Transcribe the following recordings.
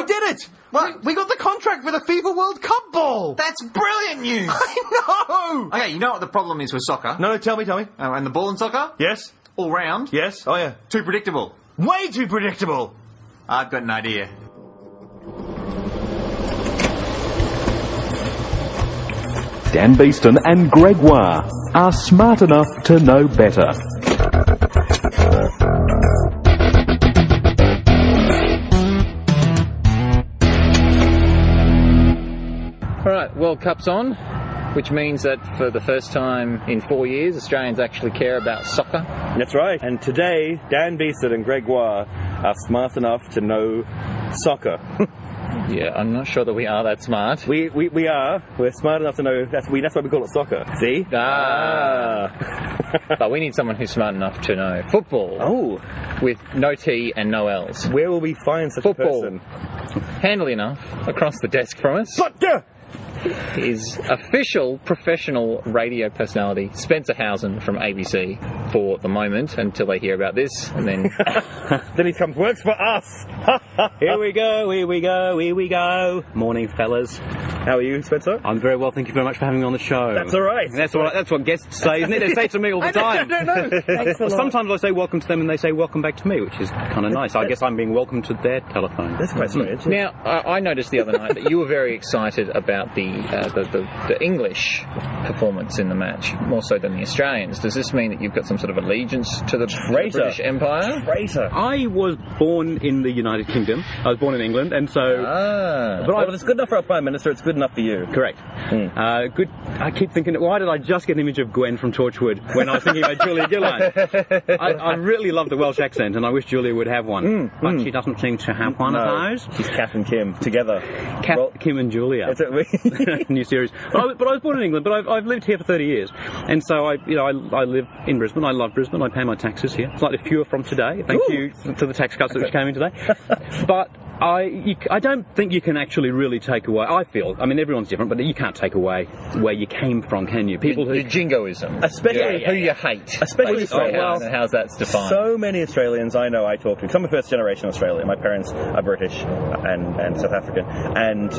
We did it! What? We, we got the contract for the FIFA World Cup ball! That's brilliant news! I know! okay, you know what the problem is with soccer? No, no, tell me, tell me. Uh, and the ball in soccer? Yes? All round. Yes? Oh, yeah. Too predictable. Way too predictable! I've got an idea. Dan Beeston and Gregoire are smart enough to know better. Cup's on, which means that for the first time in four years, Australians actually care about soccer. That's right. And today, Dan Beeston and Gregoire are smart enough to know soccer. Yeah, I'm not sure that we are that smart. we, we, we are. We're smart enough to know. That's, we, that's why we call it soccer. See? Ah. but we need someone who's smart enough to know football Oh, with no T and no L's. where will we find such Football. a person? Handily enough, across the desk from us Soccer! Is official professional radio personality Spencer Howson from ABC for the moment until they hear about this, and then Then he comes works for us. Here we go, here we go, here we go. Morning, fellas. How are you, Spencer? I'm very well, thank you very much for having me on the show. That's all right. That's what that's what guests say, isn't it? They say it to me all the time. no, no. Thanks a Well, sometimes I say welcome to them and they say welcome back to me, which is kind of nice. I guess I'm being welcomed to their telephone. That's quite strange. Now, I, I noticed the other night that you were very excited about the, uh, the, the the English performance in the match, more so than the Australians. Does this mean that you've got some sort of allegiance to the, to the British Empire? Traitor. I was born in the United Kingdom. I was born in England, and so. Ah, but I, Well, if it's good enough for our Prime Minister, it's good enough for you. Correct. Hmm. Uh, good. I keep thinking, why did I just get an image of Gwen from Torchwood when I was thinking about Julia Gillard? I, I really love the Welsh accent, and I wish Julia would have one, hmm, but hmm. she doesn't seem to have one No, of those. she's Kath and Kim together. Kath, Well, Kim and Julia. That's it. new series. But I, was- but I was born in England, but I've, I've lived here for 30 years, and so I, you know, I, I live in Brisbane. I love Brisbane. I pay my taxes here, slightly fewer from today. Thank Ooh. you to the tax cuts which came in today. but I, you, I don't think you can actually really take away. I feel, I mean, everyone's different, but you can't take away where you came from, can you? People who your jingoism. Especially- Yeah, who you hate. Especially Basically, so- well, how's that defined? So many Australians I know I talk to, I'm a first generation Australian. My parents are British and, and South African, and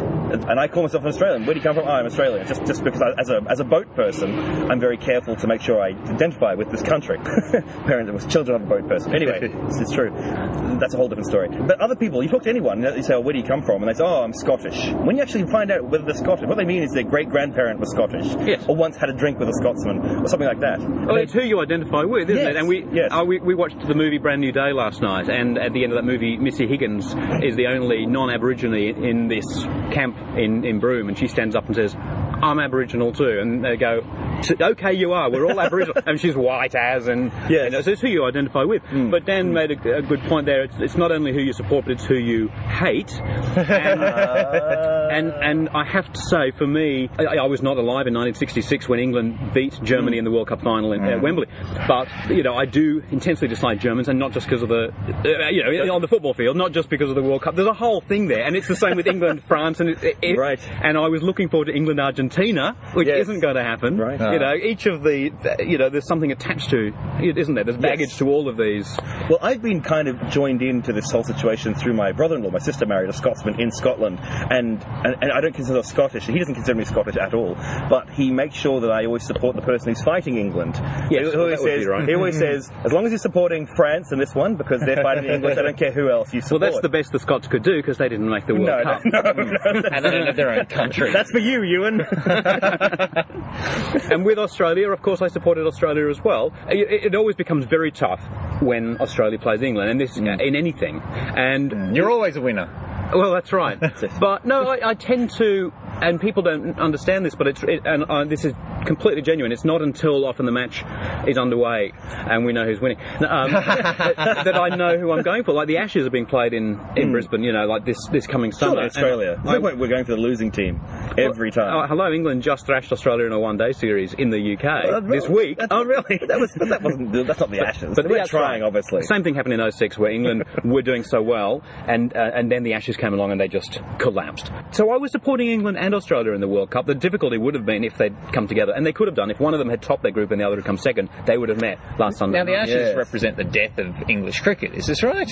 and I call myself an Australian. Where do you come from? Oh, I'm Australian. Just just because I, as a as a boat person, I'm very careful to make sure I identify with this country. parents was children of a boat person. Anyway, it's, it's true. That's a whole different story. But other people, you talk to anyone, they say, oh, "Where do you come from?" And they say, "Oh, I'm Scottish." When you actually find out whether they're Scottish, what they mean is their great grandparent was Scottish, Yes. or once had a drink with a Scotsman, or something like that. Well, it's who you identify with, isn't Yes, it? And we, yes. uh, we we watched the movie Bran Nue Dae last night, and at the end of that movie, Missy Higgins is the only non-Aborigine in this camp in in Broome, and she stands up and says, "I'm Aboriginal too," and they go. Okay, you are. We're all Aboriginal, and she's white as, and Yes. Hmm. you know, so it's who you identify with. But Dan made a, a good point there. It's, it's not only who you support, but it's who you hate. And, and and I have to say, for me, I, I was not alive in 1966 when England beat Germany in the World Cup final in, at Wembley. But you know, I do intensely dislike Germans, and not just because of the, uh, you know, on the football field, not just because of the World Cup. There's a whole thing there, and it's the same with England, France, and it, it- Right. And I was looking forward to England, Argentina, which Yes. isn't going to happen. Right. You ah. know, each of the, you know, there's something attached to, isn't there? There's baggage to all of these. Well, I've been kind of joined into this whole situation through my brother-in-law. My sister married a Scotsman in Scotland, and, and, and I don't consider myself Scottish. He doesn't consider me Scottish at all, but he makes sure that I always support the person who's fighting England. Yes, he always that would be says, right. he always says, as long as you're supporting France in this one because they're fighting the English, I don't care who else you support. Well, that's the best the Scots could do because they didn't make the World no, Cup. no, no, no. and they don't have their own country. That's for you, Ewan. and with Australia, of course, I supported Australia as well. It, it always becomes very tough when Australia plays England, and this Mm. in anything. And You're always a winner. well, that's right. but no, I, I tend to, and people don't understand this, but it's it, and uh, this is completely genuine. It's not until often the match is underway and we know who's winning um, that, that I know who I'm going for. Like the Ashes are being played in in Brisbane, you know, like this this coming summer. Surely Australia. No point we're going for the losing team every time. Oh, hello, England just thrashed Australia in a one-day series in the UK Uh, this week. That's- Oh, really? That was that wasn't that's not the Ashes. But we're that's trying, right. obviously. Same thing happened in 06 where England were doing so well and uh, and then the Ashes came along and they just collapsed. So I was supporting England and Australia in the World Cup. The difficulty would have been if they'd come together and they could have done if one of them had topped their group and the other had come second, they would have met last Sunday. Now the. Ashes Yes. represent the death of English cricket. Is this right?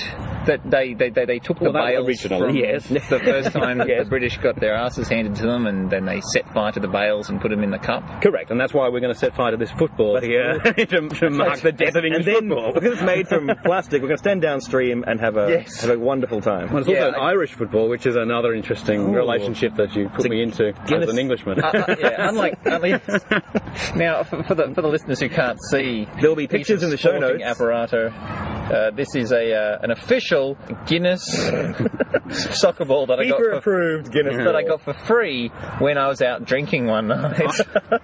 That they they, they, they took the Well, that bails originally, from yes. the first time Yes. the British got their asses handed to them, and then they set fire to the bails and put them in the cup. Correct, and that's why we're going to set fire to this football here to, to mark the death of and English then, football. because it's made from plastic, we're going to stand downstream and have a Yes. have a wonderful time. Well, it's also Yeah, an Irish football, which is another interesting Ooh. relationship that you put me into Guinness- as an Englishman. Uh, uh, yeah, unlike, unlike now for, for the for the listeners who can't see, There will be pictures in the show notes. Apparatus. Uh, this is a uh, an official Guinness soccer ball that I got for, approved Guinness. that I got for free when I was out drinking one night.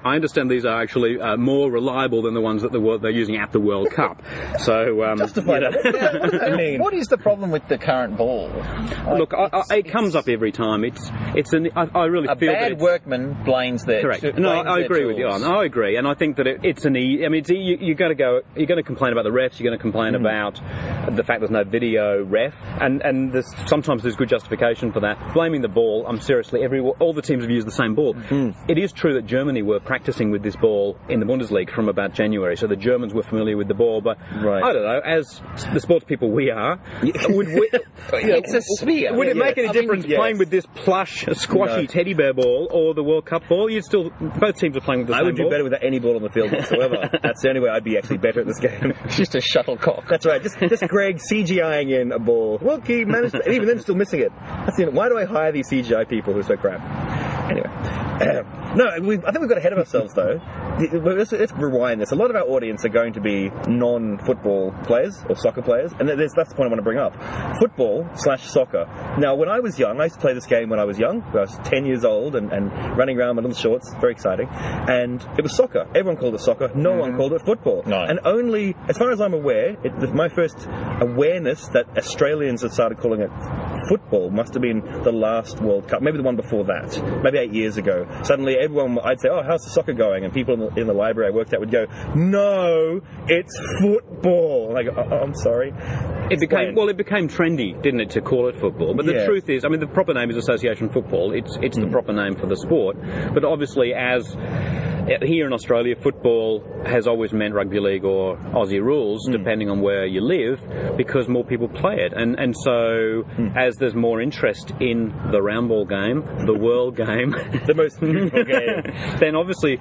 I understand these are actually uh, more reliable than the ones that the world, they're using at the World Cup. So, um, Justified. you know. I mean, what is the problem with the current ball? Look, I, I, it comes up every time. It's, it's an, I, I really A bad workman blames their Correct. blames No, I their agree with you. tools. I agree, and I think that it, it's an. E- I mean, it's, e- you, you're going to go. You're going to complain about the refs. You're going to complain Mm. about the fact there's no video ref, and and there's, sometimes there's good justification for that. Blaming the ball. I'm seriously. Every all the teams have used the same ball. Mm. It is true that Germany were practicing with this ball in the Bundesliga from about January, so the Germans were familiar with the ball. But Right. I don't know. As the sports people we are, would we, It's a sphere. would it Yeah, make any I mean, difference yes. playing with this plush, squashy No. teddy bear ball or the World Cup ball? You'd still both teams are playing with the I same would do ball. better with any ball on the field whatsoever. That's the only way I'd be actually better at this game. It's just a shuttlecock. That's right. Just, just Greg CGIing in a ball. Look, he managed, to, and even then, still missing it. That's the, why do I hire these CGI people who are so crap? Anyway, no, we, I think we've got ahead of ourselves though. Let's, let's rewind this. A lot of our audience are going to be non-football players or soccer players, and that's the point I want to bring up. Football slash soccer. Now, when I was young, I used to play this game when I was young. I was 10 years old and, and running around in little shorts. Very exciting. And it was soccer. Everyone called it soccer. No one mm-hmm. called it football. No. And only, as far as I'm aware, it, my first awareness that Australians had started calling it football must have been the last World Cup, maybe the one before that, maybe eight years ago. Suddenly, everyone, I'd say, "Oh, how's the soccer going?" And people in the, in the library I worked at would go, "No, it's football." And I go, oh, "I'm sorry." It became well. It became trendy, didn't it, to call it football? But the Yeah. truth is, I mean, the proper name is Association Football. It's it's the hmm. proper name for the sport. But obviously, as uh, here in Australia, football has always meant rugby league or Aussie rules, hmm. depending on where you live, because more people play it. And and so, hmm. as there's more interest in the round ball game, the world game, the most beautiful game. then obviously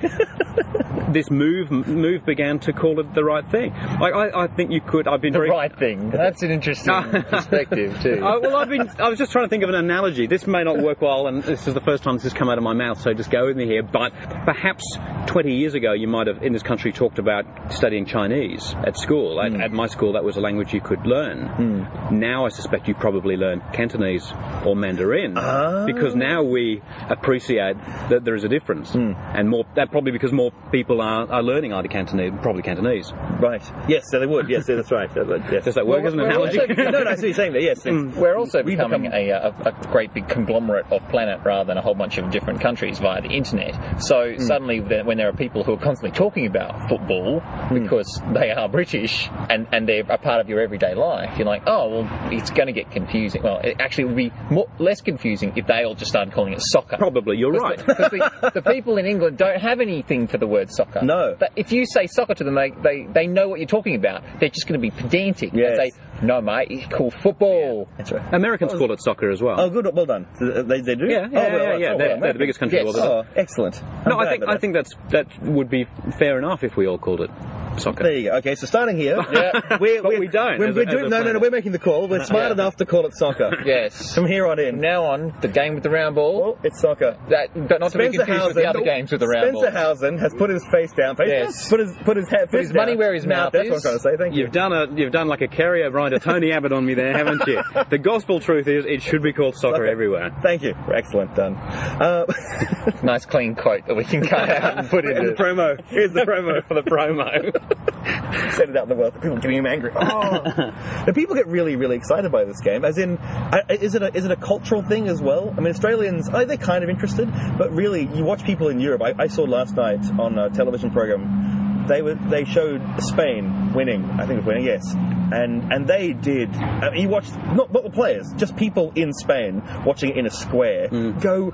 this move move began to call it the right thing. Like I, I think you could. I've been The very right thing. That's an interesting perspective too. uh, well, I've been. I was just trying to think of an analogy. This may not work well, and this is the first time this has come out of my mouth, so just go with me here. But perhaps 20 years ago, you might have, in this country, talked about studying Chinese at school. At, hmm. at my school, that was a language you could learn. Hmm. Now, I suspect you probably learn Cantonese or Mandarin ah. because now we appreciate that there is a difference, hmm. and more. That probably because more people are, are learning either Cantonese, probably Cantonese. Right. Yes, so they would. Yes, that's right. Uh, yes. Does that work Well, as an analogy? also- no, no, I see what you're saying there. Yes. We're also We becoming become- a, a, a great big conglomerate of planet rather than a whole bunch of different countries via the internet. So Hmm. suddenly, when there are people who are constantly talking about football Hmm. because they are British and, and they're a part of your everyday life, you're like, oh, well, it's going to get confusing. Well, it actually would be more, less confusing if they all just started calling it soccer. Probably, you're right. Because the, the people in England don't have anything for the word soccer. No. But if you say soccer to them, they, they, they know what you're talking about. They're just going to be pedantic. They Yes. say, no, mate, it's called football. That's right. Americans oh, call it soccer as well. Oh, good. Well done. They, they do. Yeah, yeah, oh, well, yeah, yeah. oh, they're, well, they're the biggest country in the world. Oh, excellent. No, I'm I think about I think that's that would be fair enough if we all called it soccer. There you go. Okay, so starting here, Yeah. we're, But we're, we don't, We're, we're as doing, no, no, no. We're making the call. We're smart Yeah. enough to call it soccer. Yes. From here on From in, now on, the game with the round ball. well, it's soccer. That, but not to be confused with the other games with the round Spencer ball. Howson has put his face down. Face Yes. down, Put his put his head. Put his fist money where his mouth That's is. what I'm trying to say. Thank you. You've done a you've done like a Kerry O'Brien to Tony Abbott on me there, haven't you? The gospel truth is it should be called soccer Okay. everywhere. Thank you. Excellent. Done. Uh, Nice clean quote that we can cut out and put in the promo. Here's the promo. For the promo. Send it out in the world. People are getting him angry. Oh. the people get really, really excited by this game. As in, I- I- is it a, is it a cultural thing as well? I mean, Australians, oh, they're kind of interested, but really, you watch people in Europe. I, I saw last night on a television program. They were they showed Spain winning. I think it was winning. Yes, and and they did. I mean, you watched not not the players, just people in Spain watching it in a square mm. go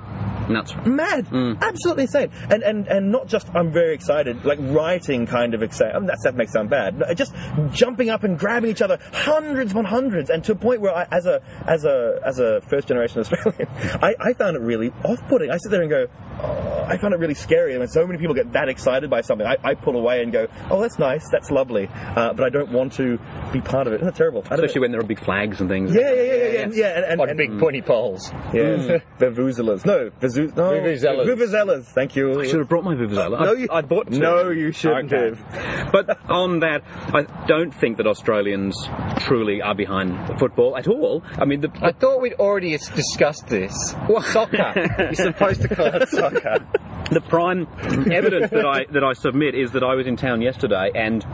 Nuts. mad, absolutely insane, and and and not just I'm very excited, like rioting kind of excited. I mean, that that makes sound bad. Just jumping up and grabbing each other, hundreds upon hundreds, and to a point where I, as a as a as a first generation Australian, I, I found it really off-putting. I sit there and go, oh, I found it really scary. And when so many people get that excited by something, I, I pull away and go, oh, that's nice, that's lovely, uh, but I don't want to be part of it. Isn't that terrible? I don't Especially when there are big flags and things. yeah, yeah, yeah, yeah, yeah, yeah, and, and, Like and- big pointy poles. yeah, vuvuzelas. No, vuzu- no, Vuvuzelas. vuvuzelas. Thank you. I should have brought my Vuvuzela. No, you- I bought two. No, you shouldn't Okay. have. But on that, I don't think that Australians truly are behind football at all. I mean, the, I thought we'd already discussed this. Soccer. You're supposed to call it soccer. the prime evidence that I that I submit is that I was in town yesterday and.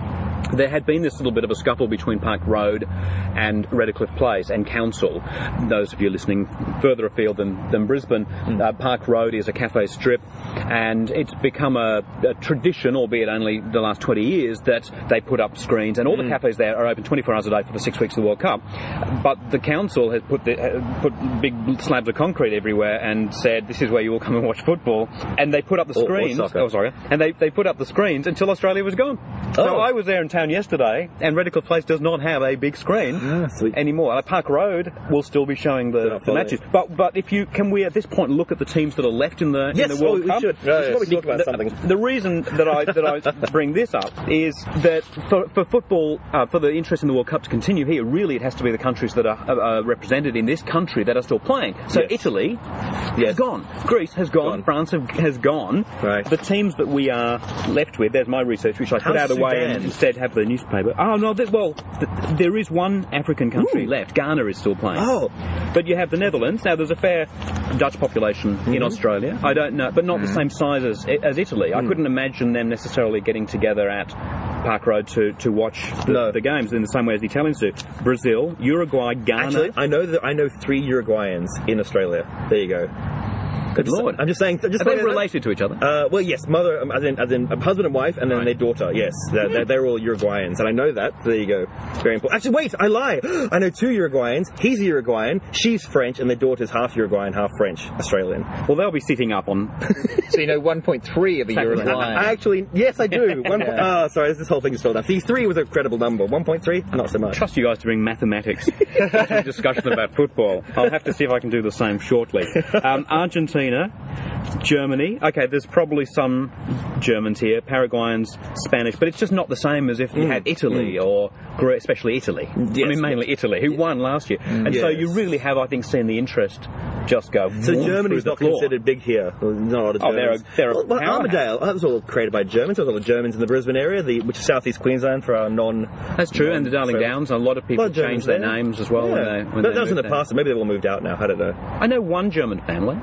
There had been this little bit of a scuffle between Park Road and Reddacliff Place and Council. Those of you listening further afield than, than Brisbane, uh, Park Road is a cafe strip, and it's become a, a tradition, albeit only the last 20 years, that they put up screens, and all the cafes there are open 24 hours a day for the six weeks of the World Cup. But the council has put the, uh, put big slabs of concrete everywhere and said this is where you will come and watch football, and they put up the Or- or screens. soccer. oh, sorry, and they, they put up the screens until Australia was gone. So Oh. I was there in town yesterday, and Reddacliff Place does not have a big screen Ah, anymore. Like Park Road will still be showing the, the matches. But but if you can we at this point look at the teams that are left in the Yes, in the World oh, we Cup? should. We should probably talk about the, something. The reason that I that I bring this up is that for, for football, uh, for the interest in the World Cup to continue here, really it has to be the countries that are, are represented in this country that are still playing. So Yes. Italy Yes. has gone, Greece has gone, Gone. France have, has gone. Right. The teams that we are left with, there's my research, which I put out of the way and instead have the newspaper. Oh no, th- well, th- there is one African country left. Ghana is still playing. Oh. But you have the Netherlands. Now, there's a fair Dutch population Mm-hmm. in Australia. I don't know, but not the same size as, as Italy. Mm. I couldn't imagine them necessarily getting together at Park Road to, to watch the, No. the games in the same way as the Italians do. Brazil, Uruguay, Ghana. Actually, I know that I know three Uruguayans in Australia. There you go. Good I'm just- lord. I'm just saying. Just Are they saying- related to each other? Uh, well, yes, mother, um, as in, as in a husband and wife, and then Right. their daughter. Yes, they're, they're, they're all Uruguayans, and I know that. There you go. Very important. Actually, wait, I lie. I know two Uruguayans. He's a Uruguayan. She's French, and their daughter's half Uruguayan, half French, Australian. well, they'll be sitting up on. So you know 1.3 of a I, Uruguayan. I actually, yes, I do. One. po- Oh, sorry, this whole thing is filled up. See, three was a credible number. One point three, not so much. trust you guys to bring mathematics to a discussion about football. I'll have to see if I can do the same shortly. Um, Argentina, Germany. Okay, there's probably some Germans here, Paraguayans, Spanish, but it's just not the same as if you mm. had Italy mm. or Gre- especially Italy. I mean, mainly Italy, who won last year. Mm. And so you really have, I think, seen the interest just go. So Germany's not floor. considered big here. Not a lot of Oh, they're a- they're a well. Armadale, that was all created by Germans. There was all the Germans in the Brisbane area, the, which is southeast Queensland for our non. That's true, and the Darling Downs. A lot of people lot of Germans change their there. names as well. Yeah. When they, when that was in the past. Maybe they've all moved out now. I don't know. I know one German family.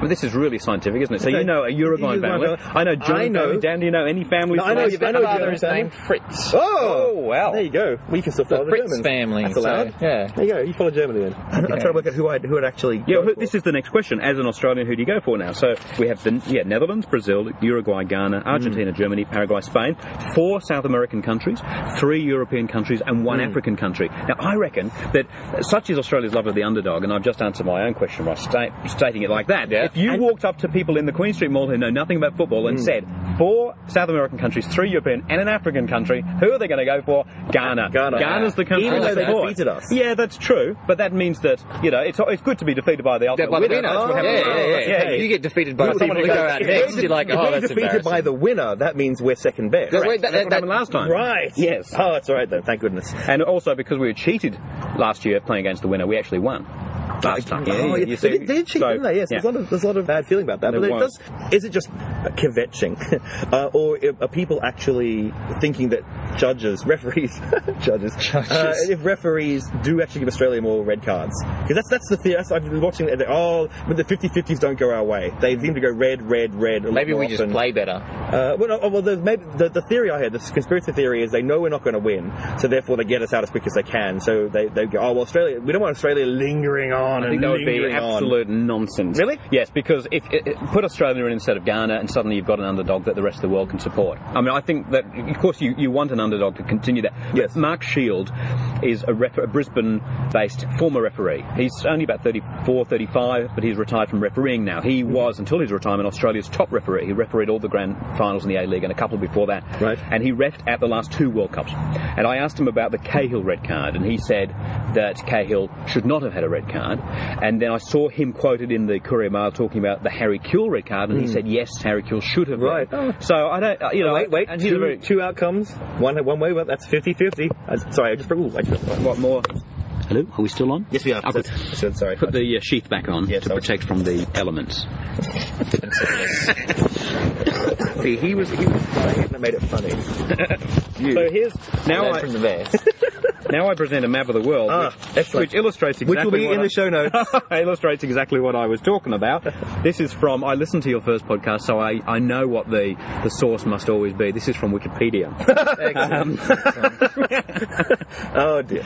Well, this is really scientific, isn't it? So Okay. you know a Uruguayan Uruguayan family. family. I know German I know- Dan, do you know any families? No, I know- from- I know father German is family. named Fritz. Oh, well. There you go. Well, you can still follow the, Fritz Germans. family. That's so, allowed. yeah. There you go. You follow Germany then. I'm trying to work out who I'd, who would actually. Yeah, go well, for. this is the next question. As an Australian, who do you go for now? So we have the yeah Netherlands, Brazil, Uruguay, Ghana, Argentina, Hmm. Germany, Paraguay, Spain. Four South American countries, three European countries, and one Hmm. African country. Now I reckon that such is Australia's love of the underdog, and I've just answered my own question by state, stating it like that. Yeah. If you walked up to people in the Queen Street Mall who know nothing about football and hmm. said four South American countries, three European, and an African country, who are they going to go for? Ghana. Ghana. Ghana's the country Even though they support. defeated us. Yeah, that's true, but that means that you know it's it's good to be defeated by the ultimate By the winner. what oh, yeah, yeah, yeah, Yeah. You get defeated by someone who go out next, you're like, oh, that's defeated by the winner, that means we're second best. Wait, that- That's what that- happened last time. Right. Yes. Oh, that's all right then. Thank goodness. And also because we were cheated last year playing against the winner, we actually won. Time. oh, yeah. you see- they, did- they cheat, so, didn't they? Yes. yeah. There's, a lot of, there's a lot of bad feeling about that. There but it was. does, is it just kvetching? uh, or are people actually thinking that judges, referees, judges, Uh, if referees do actually give Australia more red cards? Because that's, that's the theory. That's, I've been watching it. Oh, but the 50 50s don't go our way. They seem to go red, red, red. Maybe we just play better. Uh, well, oh, well, maybe the, the theory I had, the conspiracy theory is they know we're not going to win, so therefore they get us out as quick as they can. So they, they go, oh well, Australia, we don't want Australia lingering on I and think that would be lingering on. absolute nonsense. Really? Yes, because if it, it- put Australia in instead of Ghana, and suddenly you've got an underdog that the rest of the world can support. I mean, I think that of course you, you want an underdog to continue that. But Yes. Mark Shield is a, ref- a Brisbane-based former referee. He's only about 34, 35, but he's retired from refereeing now. He mm-hmm. was until his retirement Australia's top referee. He refereed all the grand finals in the A League and a couple before that. Right. And he refed at the last two World Cups. And I asked him about the Cahill red card, and he said that Cahill should not have had a red card. And then I saw him quoted in the Courier Mail talking about the Harry Kewell red card, and he said yes, Harry Kewell should have. Hmm. Right. Been. So I don't, uh, you know, wait, wait, And he's two, a very, two outcomes, one one way, well, that's 50-50. Uh, sorry, I just, ooh, I just what more? Hello, are we still on? Yes, we are. Oh, good. I said, sorry. Put the uh, sheath back on Yes, to I'll- protect from the elements. See, he was, he was trying that made it funny. So here's now I, from the best. now I present a map of the world, Ah, which, which illustrates exactly Which will be what in I- the show notes. illustrates exactly what I was talking about. This is from I listened to your first podcast, so I, I know what the, the source must always be. This is from Wikipedia. Um, oh dear.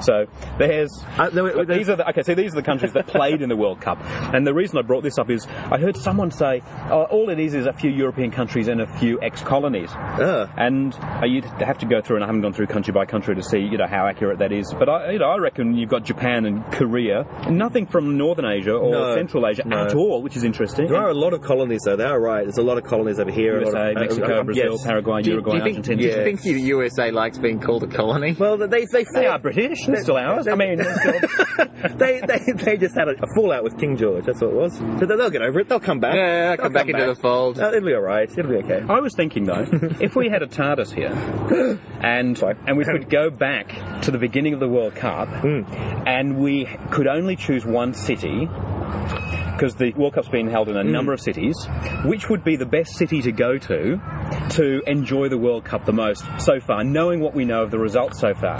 so there's Uh, wait, these are the, okay. So these are the countries that played in the World Cup, and the reason I brought this up is I heard someone say oh, all it is is a few European countries and a few ex-colonies, Ah. and uh, you'd have to go through. And I haven't gone through country by country to see you know how accurate that is, but I you know I reckon you've got Japan and Korea, nothing from Northern Asia or No, Central Asia no. at all, which is interesting. There are a lot of colonies, though. They are right. There's a lot of colonies over here. a lot USA, of, uh, Mexico, uh, Brazil, yes. Paraguay, Do, you- Uruguay, do you think, Argentina. do you think the USA likes being called a colony? Well, they they They are British. They're still ours. I mean, they're still- they, they they just had a, a fallout with King George. That's what it was. So they'll get over it. They'll come back. yeah, yeah, They'll come back into the fold. Uh, it'll be all right. It'll be okay. I was thinking though, if we had a TARDIS here, and Sorry. and we could go back to the beginning of the World Cup, hmm. and we could only choose one city. Because the World Cup's been held in a hmm. number of cities, which would be the best city to go to to enjoy the World Cup the most so far, knowing what we know of the results so far?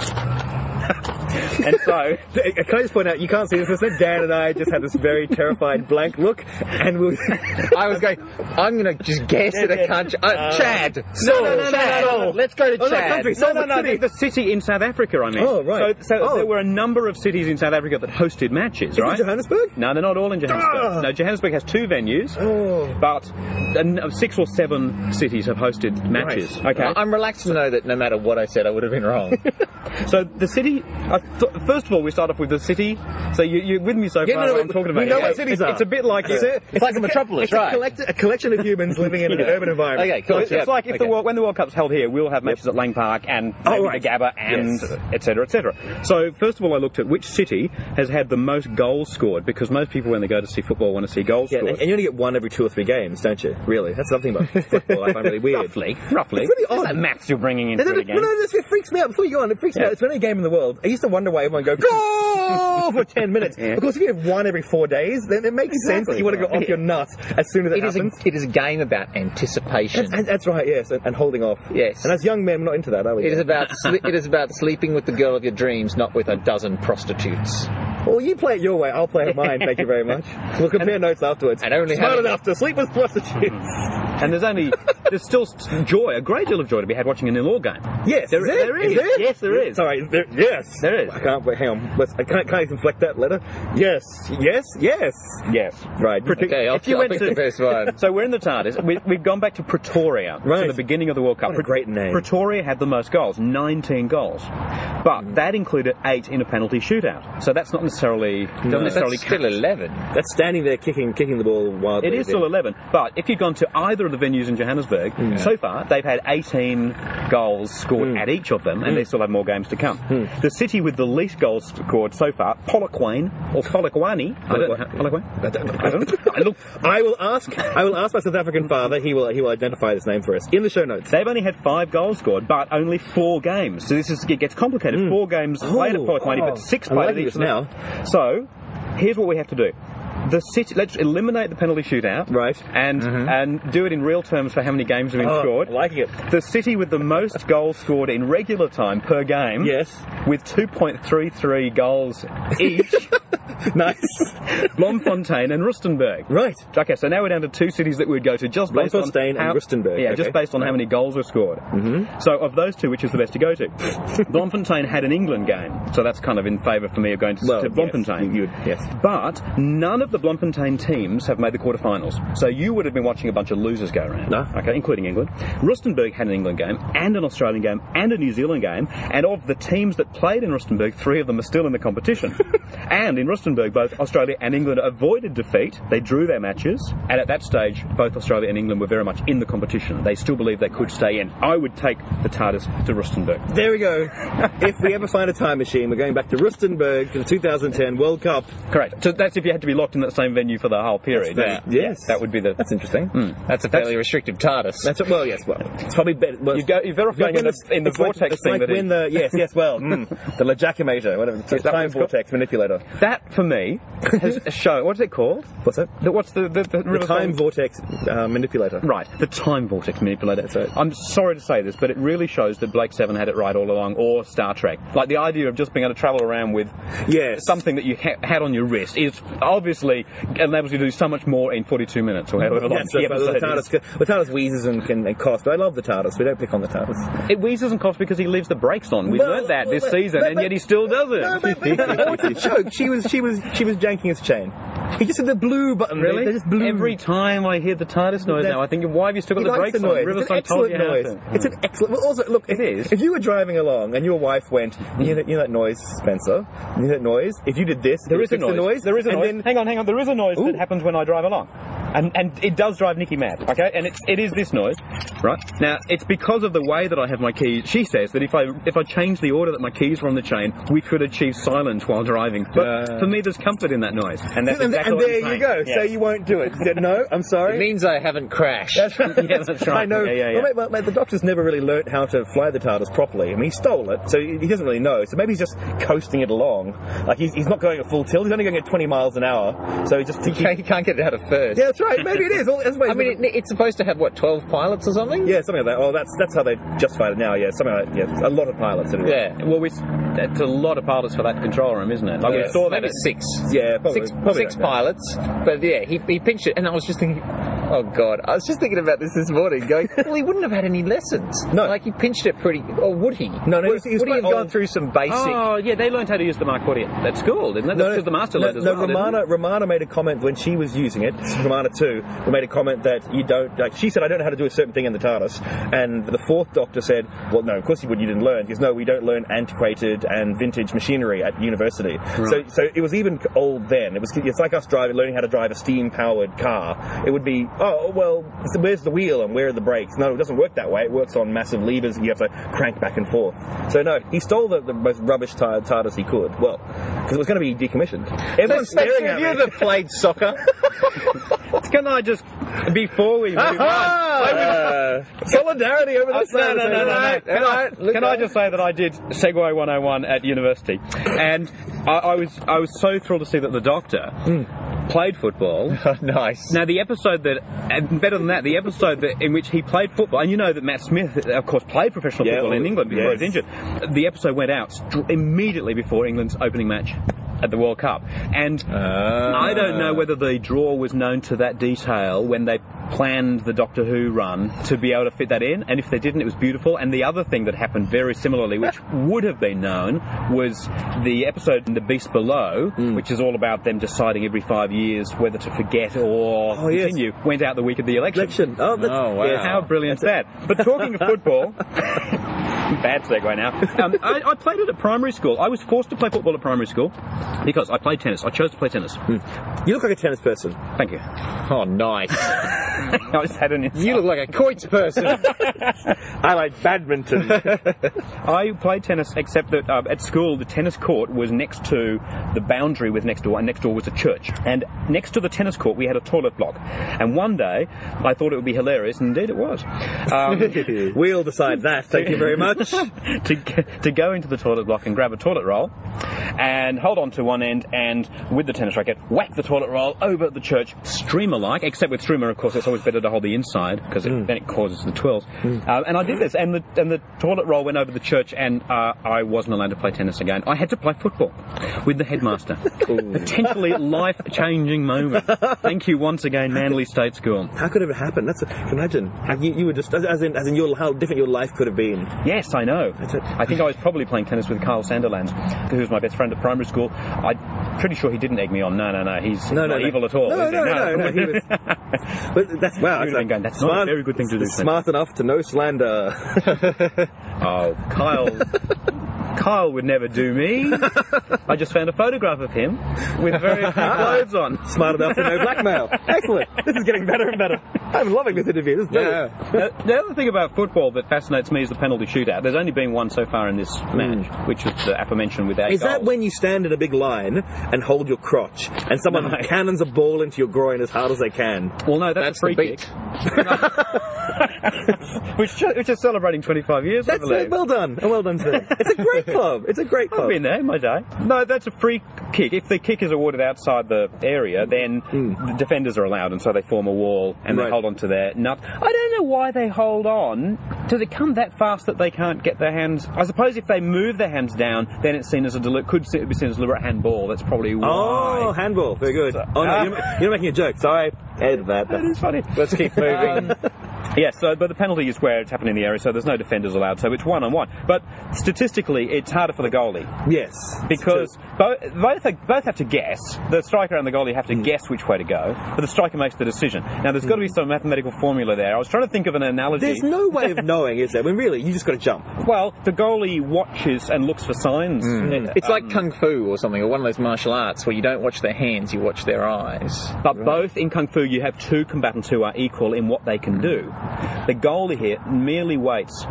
and so, Can I just point out, you can't see this, but Dan and I just had this very terrified blank look, and we I was going, I'm going to just guess at a country. Uh, Chad. no, no, no, Chad. no, no. Let's go to Oh, Chad. No, no, no, the, city in South Africa, I mean. Oh, right. So, so Oh. there were a number of cities in South Africa that hosted matches, right? Johannesburg? No, they're not all in Johannesburg. Ah. No, Johannesburg has two venues, Oh. but uh, six or seven cities have hosted matches. Okay. I'm relaxed to know that no matter what I said, I would have been wrong. so the city, uh, th- first of all, we start off with the city. So you, you're with me so Yeah, far. no, no, I'm talking about we know what It's- cities it's, are. It's a bit like It's, a, It's like a metropolis, it's right. A, collect- a collection of humans living in an Yeah. urban environment. Okay, cool. It's, it's like if okay. the World, when the World Cup's held here, we'll have matches at Lang Park and Oh, maybe right. the Gabba and Yes. et cetera, et cetera. So first of all, I looked at which city has had the most goals scored because most people when they go to see football want to see goals Yeah, and scored. and you only get one every two or three games, don't you? Really? That's something about football I find really weird. Roughly, roughly. It's really odd. that maths you're bringing into no, it no, no, it freaks me out. Before you go on, it freaks me out. It's the only game in the world. I used to wonder why everyone go goal for ten minutes. Yeah. Because if you have one every four days, then it makes sense that you want to go off your nut as soon as it, It is, a, happens. it is a game about anticipation. And that's right, yes, and, and holding off. Yes. And as young men, we're not into that, are we? It is about sle- it is about sleeping with the girl of your dreams, not with a dozen prostitutes. Well, you play it your way. I'll play it mine. Thank you very much. We'll compare notes afterwards. And only smart having- enough to sleep with prostitutes. And there's only there's still joy, a great deal of joy to be had watching a nil-all game. Yes, There- is it? there is. there? Yes, there is. Sorry, there, yes, There is. I can't. Wait, hang on. Let's, I can't, can't even inflect that letter. Yes, yes, yes. Yes. Right. Okay, I'll, If you I'll went to- the first one. So we're in the TARDIS. We, we've gone back to Pretoria, Right. to the beginning of the World Cup. What a great name. Pretoria had the most goals, 19 goals, but mm. that included eight in a penalty shootout. So that's not necessarily doesn't necessarily That's still eleven. That's standing there kicking, kicking the ball wildly. It is still 11, but if you've gone to either of the venues in Johannesburg, hmm. so far they've had 18 goals scored hmm. at each of them, and they hmm. still have more games to come. The city with the least goals scored so far, Polokwane or Polokwane, I Polokwane? I don't- I don't know. I look, I will ask. I will ask my South African father. He will. He will identify this name for us in the show notes. They've only had five goals scored, but only four games. So this is it gets complicated. Four games played at Oh, Polokwane, oh. but six played at each this of them. now. So here's what we have to do. The city. Let's eliminate the penalty shootout, Right. And and do it in real terms for how many games have been Oh, scored. Liking it. The city with the most goals scored in regular time per game, Yes. with 2.33 goals each, nice. Bloemfontein and Rustenburg. Right. Okay, so now we're down to two cities that we'd go to just based on Bloemfontein and how, Rustenburg, Yeah, okay. just based on how many goals were scored. Mm-hmm. So of those two, which is the best to go to? Bloemfontein had an England game, so that's kind of in favour for me of going to, Well, to Bloemfontein. yes, you- you yes. But none of the Bloemfontein teams have made the quarterfinals. So you would have been watching a bunch of losers go around. No. Okay, including England. Rustenburg had an England game and an Australian game and a New Zealand game, and of the teams that played in Rustenburg, three of them are still in the competition. and in Rustenburg, both Australia and England avoided defeat. They drew their matches, and at that stage, both Australia and England were very much in the competition. They still believed they could stay in. I would take the TARDIS to Rustenburg. There we go. if we ever find a time machine, we're going back to Rustenburg for the 2010 World Cup. Correct. So that's if you had to be locked in that same venue for the whole period. That's yes. That would be the. That's interesting. That's a fairly restrictive TARDIS. That's well, yes. Well, it's probably better. Well, You go- you're going in the- in the it's like- vortex it's thing like that when the yes, yes. Well, mm, the legislator, whatever, the what time it's called? vortex manipulator. That for me has shown. What's it called? What's it? The, what's the the, the, The time vortex uh, manipulator. Right, the time vortex manipulator. That's right. I'm sorry to say this, but it really shows that Blake Seven had it right all along, or Star Trek. Like the idea of just being able to travel around with Yes. something that you ha- had on your wrist is obviously enables you to do so much more in 42 minutes or however long Yes, the the is. TARDIS, the TARDIS wheezes and can and cost. But I love the TARDIS. We don't pick on the TARDIS. It wheezes and coughs because he leaves the brakes on. We Well, learned that this well, season, but- and yet he still does it. No, but, but, but what's the joke? She was she was she was janking his chain. He just had the blue button. Really? They, they just blew. Every time I hear the TARDIS noise That's- now, I think, why have you still got He the likes brakes the on? noise. Riverside it's an excellent noise. to. It's an excellent. Well, also, look, It is. If you were driving along and your wife went, you hear that, you hear that noise, Spencer? You hear that noise? If you did this, There it is a fix the noise. There is a and noise. Then, hang on, hang on. There is a noise Ooh. that happens when I drive along, and and it does drive Nikki mad. Okay, and it's it is this noise, right? Now it's because of the way that I have my keys. She says that if I if I change the order that my keys were on the chain, we could achieve silence while driving. But Uh. for me, there's comfort in that noise, and that's and, exactly and what there you go. Yes. So you won't do it. She said, no, I'm sorry. It means I haven't crashed. That's right. Yeah, that's right. I know. Yeah, yeah, yeah. Well, mate, well, mate, the doctor's never really learnt how to fly the TARDIS properly. I mean, he stole it, so he he doesn't really know. So maybe he's just coasting it along. Like he's, he's not going at full tilt. He's only going at 20 miles an hour. So he just he, You can't, you can't get it out of first. yeah, that's right. Maybe it is. Well, that's I mean, it, it's supposed to have what twelve pilots or something. Yeah, something like that. Oh, that's that's how they justify it now. Yeah, something like yeah, a lot of pilots. Anyway. Yeah. Well, we, it's a lot of pilots for that control room, isn't it? Like we saw that. maybe at- six. yeah, probably, Six, probably six like that. Pilots, but yeah, he, he pinched it, and I was just thinking, oh god, I was just thinking about this this morning, going, well, he wouldn't have had any lessons. No. like he pinched it pretty, or would he? No, no, would, he's- he's would he quite have gone through some basic? Oh, yeah, they learned how to use the Mark 40 at school, didn't they? No, Because the master no, learned as no, well. didn't? Romana, Romana made a comment when she was using it, Romana 2, made a comment that you don't, like, she said, I don't know how to do a certain thing in the TARDIS. And the fourth doctor said, well, no, of course you would, you didn't learn. Because no, we don't learn antiquated and vintage machinery at university. So, so it was even old then. It was, it's like us driving, learning how to drive a steam powered car. It would be, oh, well, so where's the wheel and where are the brakes? No, it doesn't work that way. It works on massive levers and you have to crank back and forth. So no, he stole the, the most rubbish tar- TARDIS he could. Well, because it was going to be decommissioned. Everyone's staring at Have you me. ever played soccer? Can I just, before we move on, Uh, solidarity over this. no, no, no, no, Can, I, can I just say that I did segue 101 at university, and I, I was I was so thrilled to see that the doctor played football. Oh, nice. Now the episode that, and better than that, the episode that in which he played football, and you know that Matt Smith, of course, played professional Yeah, football in England before yes. he was injured. The episode went out str- immediately before England's opening match at the World Cup, and ah. I don't know whether the draw was known to that detail when they planned the Doctor Who run to be able to fit that in, and if they didn't, it was beautiful. And the other thing that happened very similarly, which would have been known, was the episode in The Beast Below, Hmm. which is all about them deciding every five years whether to forget or Oh, yes. continue, went out the week of the election. Election. Oh, that's, Oh, wow. yes. How brilliant is that? But talking of football, bad segue now. Um, I, I played it at primary school. I was forced to play football at primary school because I played tennis. I chose to play tennis. You look like a tennis person. Thank you. Oh, nice. I just had an You look like a quoits person. I like badminton. I played tennis, except that uh, at school the tennis court was next to the boundary with next door, and next door was a church. And next to the tennis court we had a toilet block. And one day I thought it would be hilarious, and indeed it was. Um, we'll decide that. Thank you very much. to, to go into the toilet block and grab a toilet roll and hold on to one end and with the tennis racket whack the toilet roll over the church streamer like except with streamer of course it's a always better to hold the inside because then it causes the twirls. Uh, and I did this, and the and the toilet roll went over the church, and uh, I wasn't allowed to play tennis again. I had to play football with the headmaster. Potentially life changing moment. Thank you once again, Manly State School. How could it have happened? That's a, imagine. How you, you were just as, as in as in your how different your life could have been. Yes, I know. I think I was probably playing tennis with Carl Sanderland, who was my best friend at primary school. I'm pretty sure he didn't egg me on. No, no, no. He's No, no, not no. evil at all. No, no, no, no, he was- But that's wow. He would have been going, "That's not a very good thing to do, Smart enough to know slander. Oh, Kyle. Kyle would never do me. I just found a photograph of him with very few clothes on. smart enough to know blackmail. Excellent. This is getting better and better. I'm loving this interview. This is brilliant. Uh, the other thing about football that fascinates me is the penalty shootout. There's only been one so far in this match, which was the aforementioned with eight Hmm. Is that when you stand in a big line and hold your crotch and someone No. cannons a ball into your groin as hard as they can? Well, no, that's, That's a free beat. kick. which, which is celebrating 25 years, I That's uh, believe. it. Well done. Well done, sir. It's a great club. It's a great club. I've been there in my day. No, that's a free kick. If the kick is awarded outside the area, then the defenders are allowed, and so they form a wall and Right. they hold on to their nut. I don't know why they hold on. Does it come that fast that they can't get their hands? I suppose if they move their hands down, then it's seen as a deli- could be seen as a deliberate handball. That's probably why. Oh, handball. Very good. Oh, no, Ah. you're, you're making a joke. Sorry. Edit that. That is funny. Let's keep moving. Um, yes, so, but the penalty is where it's happening in the area, so there's no defenders allowed, so it's one on one. But statistically, it's harder for the goalie. Yes. Because both, both, both have to guess. The striker and the goalie have to Hmm. guess which way to go, but the striker makes the decision. Now, there's got to be some mathematical formula there. I was trying to think of an analogy. There's no way of knowing, is there? I mean, really, you just got to jump. Well, the goalie watches and looks for signs. Uh, It's like kung fu or something, or one of those martial arts where you don't watch their hands, you watch their eyes. But both in Kung Fu, you have two combatants who are equal in what they can do. The goalie here merely waits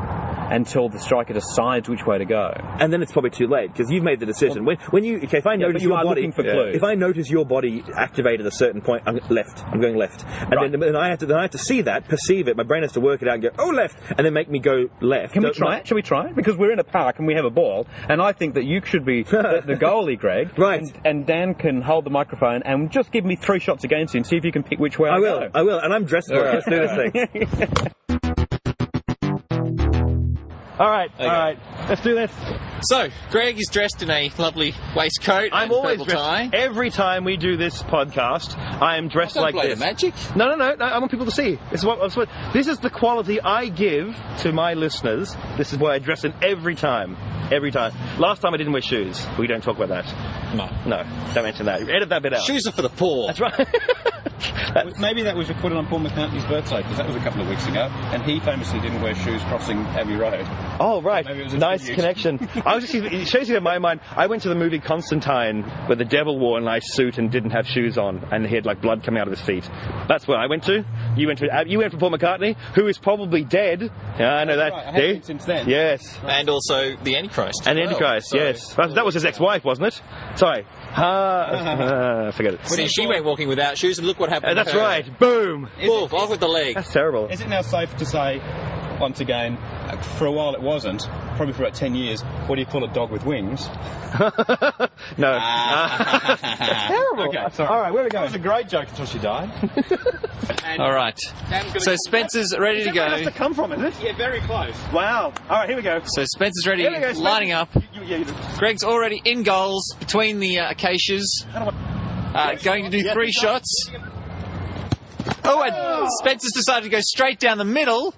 until the striker decides which way to go. And then it's probably too late because you've made the decision. When, when you okay, if I Yeah, notice you your body, looking for clues. if I notice your body activated at a certain point, I'm left. I'm going left, and Right. then, then I have to then I have to see that, perceive it. My brain has to work it out and go oh left, and then make me go left. Can we try it? Shall we try it? Because we're in a park and we have a ball, and I think that you should be the, the goalie, Greg. Right. And, and Dan can hold the microphone and just give me three shots against you and see if you can pick which way I, I will. go. I will, and I'm dressed for it. Let's do this thing. All right, all right. Let's do this. So, Greg is dressed in a lovely waistcoat I'm and always dressed. tie. Every time we do this podcast, I am dressed Don't like this. magic. No, no, no, no. I want people to see. This is what, this is what. This is the quality I give to my listeners. This is what I dress in every time. Every time. Last time I didn't wear shoes. We don't talk about that. No. No, don't mention that. Edit that bit out. Shoes are for the poor. That's right. Maybe that was recorded on Paul McCartney's birthday because that was a couple of weeks ago, and he famously didn't wear shoes crossing Abbey Road. Oh right, Maybe it was a nice tribute. connection. I was just, it shows you in my mind. I went to the movie Constantine where the devil wore a nice suit and didn't have shoes on, and he had like blood coming out of his feet. That's where I went to. You went to uh, you went for Paul McCartney, who is probably dead. Yeah, I know that. right, I have Do you? been since then. Yes, And also the Antichrist. and as well. Antichrist. So- yes, that, that was his ex-wife, wasn't it? Sorry. Ah, forget it. See, she went walking without shoes, and look what happened. Uh, that's to her. right. Boom. Wolf, off with the leg. That's terrible. Is it now safe to say, once again, uh, for a while it wasn't, probably for about 10 years, what do you call a dog with wings? no. Terrible. Okay, sorry. All right, where are we That going? was a great joke until she died. All right. So Spencer's ready to Where has to go. come from, is it? yeah, very close. Wow. All right, here we go. So Spencer's ready, Here we go, Spencer. lining up. You, you, yeah, you do. Greg's already in goals between the uh, acacias. Uh, going to do three good shots. Oh, and Spencer's decided to go straight down the middle,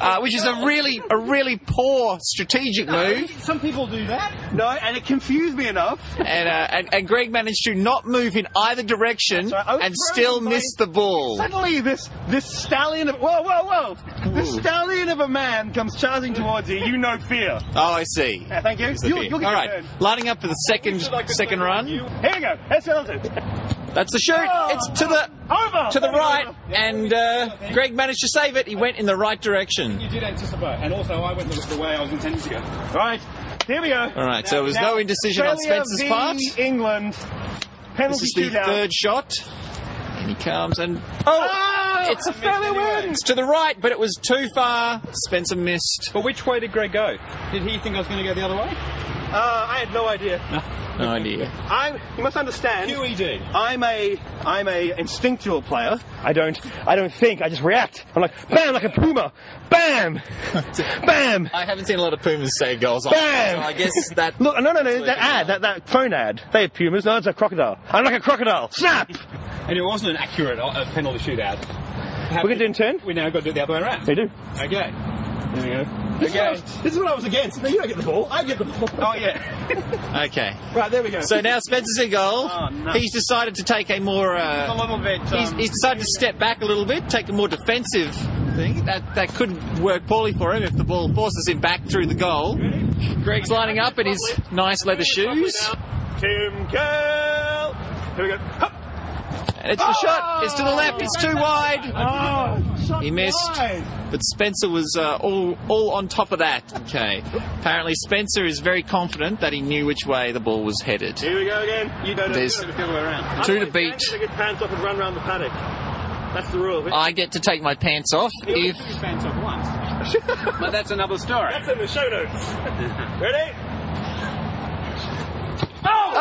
uh, which is a really, a really poor strategic move. Some people do that. No, and it confused me enough. And, uh, and, and Greg managed to not move in either direction right. And still miss the ball. Suddenly, this this stallion of whoa whoa whoa, this stallion of a man comes charging towards you. You know fear. Oh, I see. Yeah, thank you. The You, fear. you'll get All turn. lining up for the second second run. Here we go. Let's go. let's go. That's the shoot. It's to the Over. to the right, and uh, Greg managed to save it. He went in the right direction. You did anticipate, and also I went the, the way I was intending to go. Right. Here we go. All right, so there was no indecision on Spencer's v part. England. Penalty This is the shootout. third shot. And he comes and oh, Oh, it's Australia wins. it's to the right, but it was too far. Spencer missed. But which way did Greg go? Did he think I was going to go the other way? Uh, I had no idea. No idea. I'm. You must understand. QED. I'm a. I'm a instinctual player. I don't. I don't think. I just react. I'm like bam, like a puma. Bam, bam. I haven't seen a lot of Pumas save goals. Bam! So I guess that. Look, no, no, no. That ad, that, that phone ad. They have pumas. No, it's a crocodile. I'm like a crocodile. Snap. And it wasn't an accurate uh, penalty shootout. We're gonna do it in turn. We now got to do it the other way around. They do. Okay. There we go. This, is what I was, this is what I was against. No, you don't get the ball. I get the ball. Oh yeah. Okay. right there we go. So now Spencer's in goal. Oh, no. He's decided to take a more. a Uh, little bit. he's, Um, he's decided to step back a little bit, take a more defensive thing. That that could work poorly for him if the ball forces him back through the goal. Greg's lining up in his nice leather shoes. Tim Cahill. Here we go. Hup. And it's the shot. It's to the left. It's too wide. Oh, He missed. wide. But Spencer was uh, all all on top of that. Okay. Apparently Spencer is very confident that he knew which way the ball was headed. Here we go again. You don't know. There's you don't know the other way around. two to beat. Dan gets get pants off and run around the paddock. That's the rule. I get to take my pants off if Fans off once. but that's another story. That's in the show notes. Ready?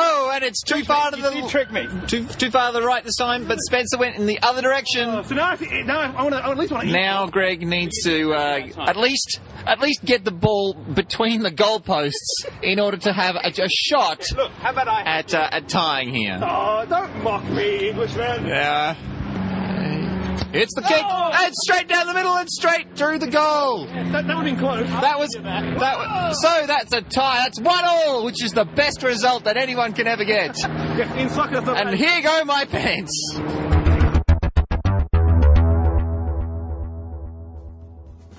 Oh, and it's too far to You, the you tricked me. too too far to the right this time. But Spencer went in the other direction. So now, I, think- now I, want to. I at least want to. Now Greg needs to uh, at least at least get the ball between the goalposts in order to have a, a shot Look, how about I? at uh, at tying here. Oh, don't mock me, Englishman. Yeah. It's the kick, Oh! and straight down the middle, and straight through the goal. That, that would have been close. That was that. Was, so that's a tie. That's one all, which is the best result that anyone can ever get. Yeah, in soccer, the And here go my pants.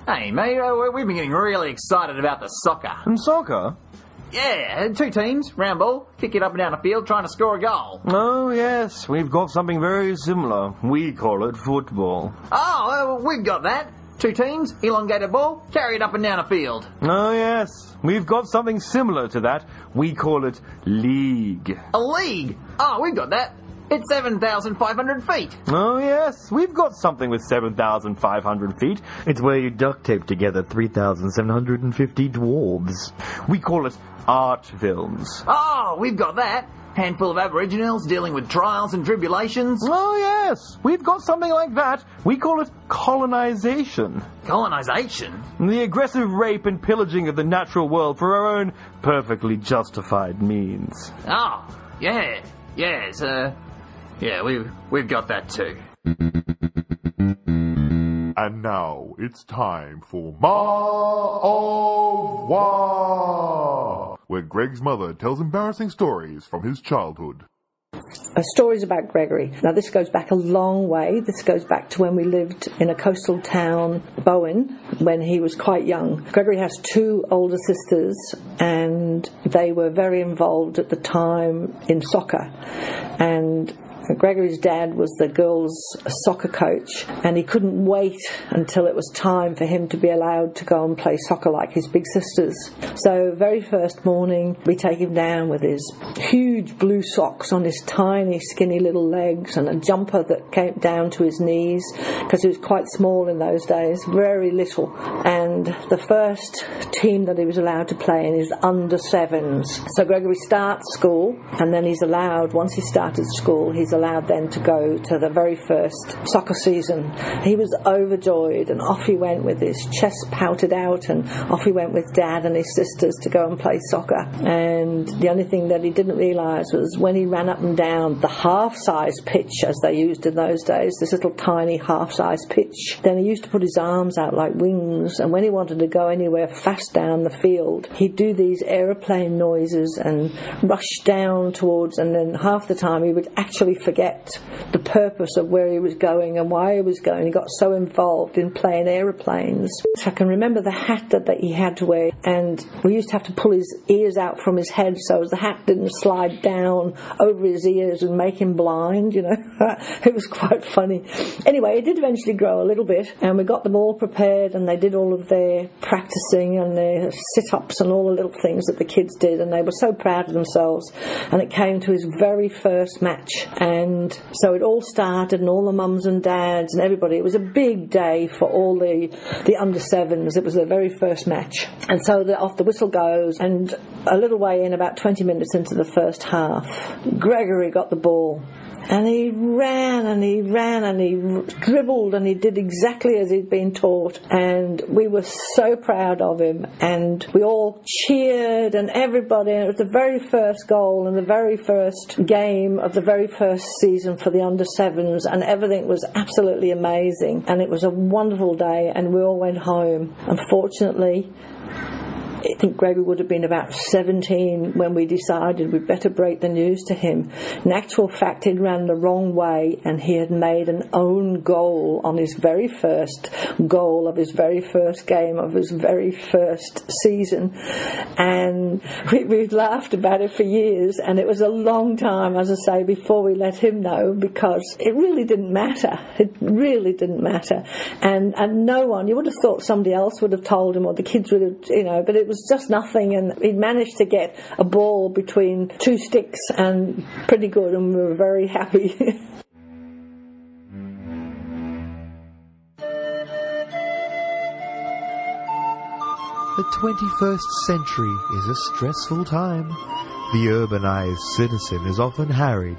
Hey, mate, uh, we- we've been getting really excited about the soccer. And soccer? Yeah, two teams, round ball, kick it up and down the field, trying to score a goal. Oh, yes. We've got something very similar. We call it football. Oh, we've got that. Two teams, elongated ball, carry it up and down a field. Oh, yes. We've got something similar to that. We call it league. A league. Oh, we've got that. It's 7,500 feet. Oh, yes. We've got something with 7,500 feet. It's where you duct tape together 3,750 dwarves. We call it art films. Oh, we've got that. Handful of Aboriginals dealing with trials and tribulations. Oh, yes. We've got something like that. We call it colonization. Colonisation. The aggressive rape and pillaging of the natural world for our own perfectly justified means. Oh, yeah. Yes, uh, yeah, we've, we've got that too. And now it's time for Ma of War, where Greg's mother tells embarrassing stories from his childhood. uh, stories about Gregory. Now, this goes back a long way. This goes back to when we lived in a coastal town, Bowen, when he was quite young. Gregory has two older sisters, and they were very involved at the time in soccer. And Gregory's dad was the girls' soccer coach, and he couldn't wait until it was time for him to be allowed to go and play soccer like his big sisters. So, very first morning, we take him down with his huge blue socks on his tiny, skinny little legs and a jumper that came down to his knees because he was quite small in those days, very little. And the first team that he was allowed to play in is under sevens. So, Gregory starts school, and then he's allowed, once he started school, he's allowed then to go to the very first soccer season. He was overjoyed, and off he went with his chest pouted out, and off he went with dad and his sisters to go and play soccer. And the only thing that he didn't realise was when he ran up and down the half size pitch, as they used in those days, this little tiny half size pitch, then he used to put his arms out like wings, and when he wanted to go anywhere fast down the field, he'd do these aeroplane noises and rush down towards, and then half the time he would actually forget the purpose of where he was going and why he was going. He got so involved in playing aeroplanes. So I can remember the hat that, that he had to wear, and we used to have to pull his ears out from his head so the hat didn't slide down over his ears and make him blind, you know. it was quite funny. Anyway, it did eventually grow a little bit, and we got them all prepared, and they did all of their practicing and their sit ups and all the little things that the kids did, and they were so proud of themselves. And it came to his very first match, And so it all started, and all the mums and dads and everybody. It was a big day for all the the under sevens. It was their very first match, and so the, off the whistle goes, and a little way in, about 20 minutes into the first half, Gregory got the ball. And he ran and he ran and he dribbled and he did exactly as he'd been taught. And we were so proud of him. And we all cheered and everybody. And it was the very first goal and the very first game of the very first season for the under sevens. And everything was absolutely amazing. And it was a wonderful day. And we all went home. Unfortunately, I think Gregory would have been about 17 when we decided we'd better break the news to him. In actual fact, he'd ran the wrong way and he had made an own goal on his very first goal of his very first game of his very first season. And we, we've laughed about it for years and it was a long time, as I say, before we let him know because it really didn't matter. It really didn't matter. And, and no one, you would have thought somebody else would have told him or the kids would have, you know, but it was just nothing, and he'd managed to get a ball between two sticks and pretty good, and we were very happy. The 21st century is a stressful time. The urbanized citizen is often harried,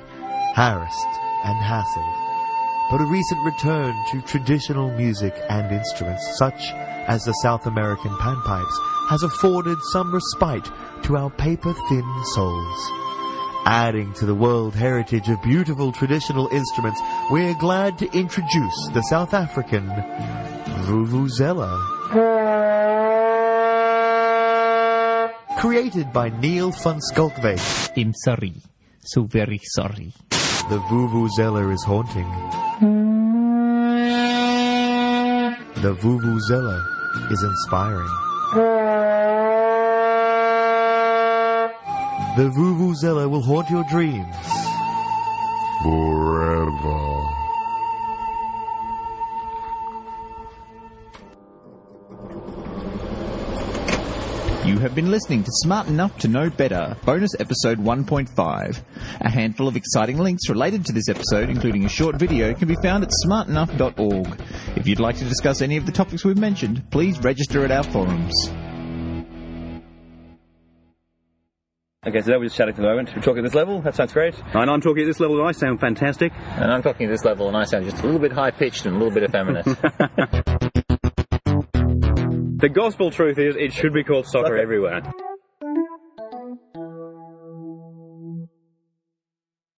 harassed, and hassled. But a recent return to traditional music and instruments, such as the South American panpipes, has afforded some respite to our paper-thin souls. Adding to the world heritage of beautiful traditional instruments, we're glad to introduce the South African Vuvuzela. Created by Neil van Schalkwyk. I'm sorry. So very sorry. The Vuvuzela is haunting. The Vuvuzela is inspiring. The Vuvuzela will haunt your dreams. Forever. You have been listening to Smart Enough to Know Better, bonus episode 1.5. A handful of exciting links related to this episode, including a short video, can be found at smartenough.org. If you'd like to discuss any of the topics we've mentioned, please register at our forums. Okay, so now we're just chatting for the moment. We're talking at this level. That sounds great. And I'm talking at this level, and I sound fantastic. And I'm talking at this level, and I sound just a little bit high pitched and a little bit effeminate. The gospel truth is, it should be called soccer everywhere.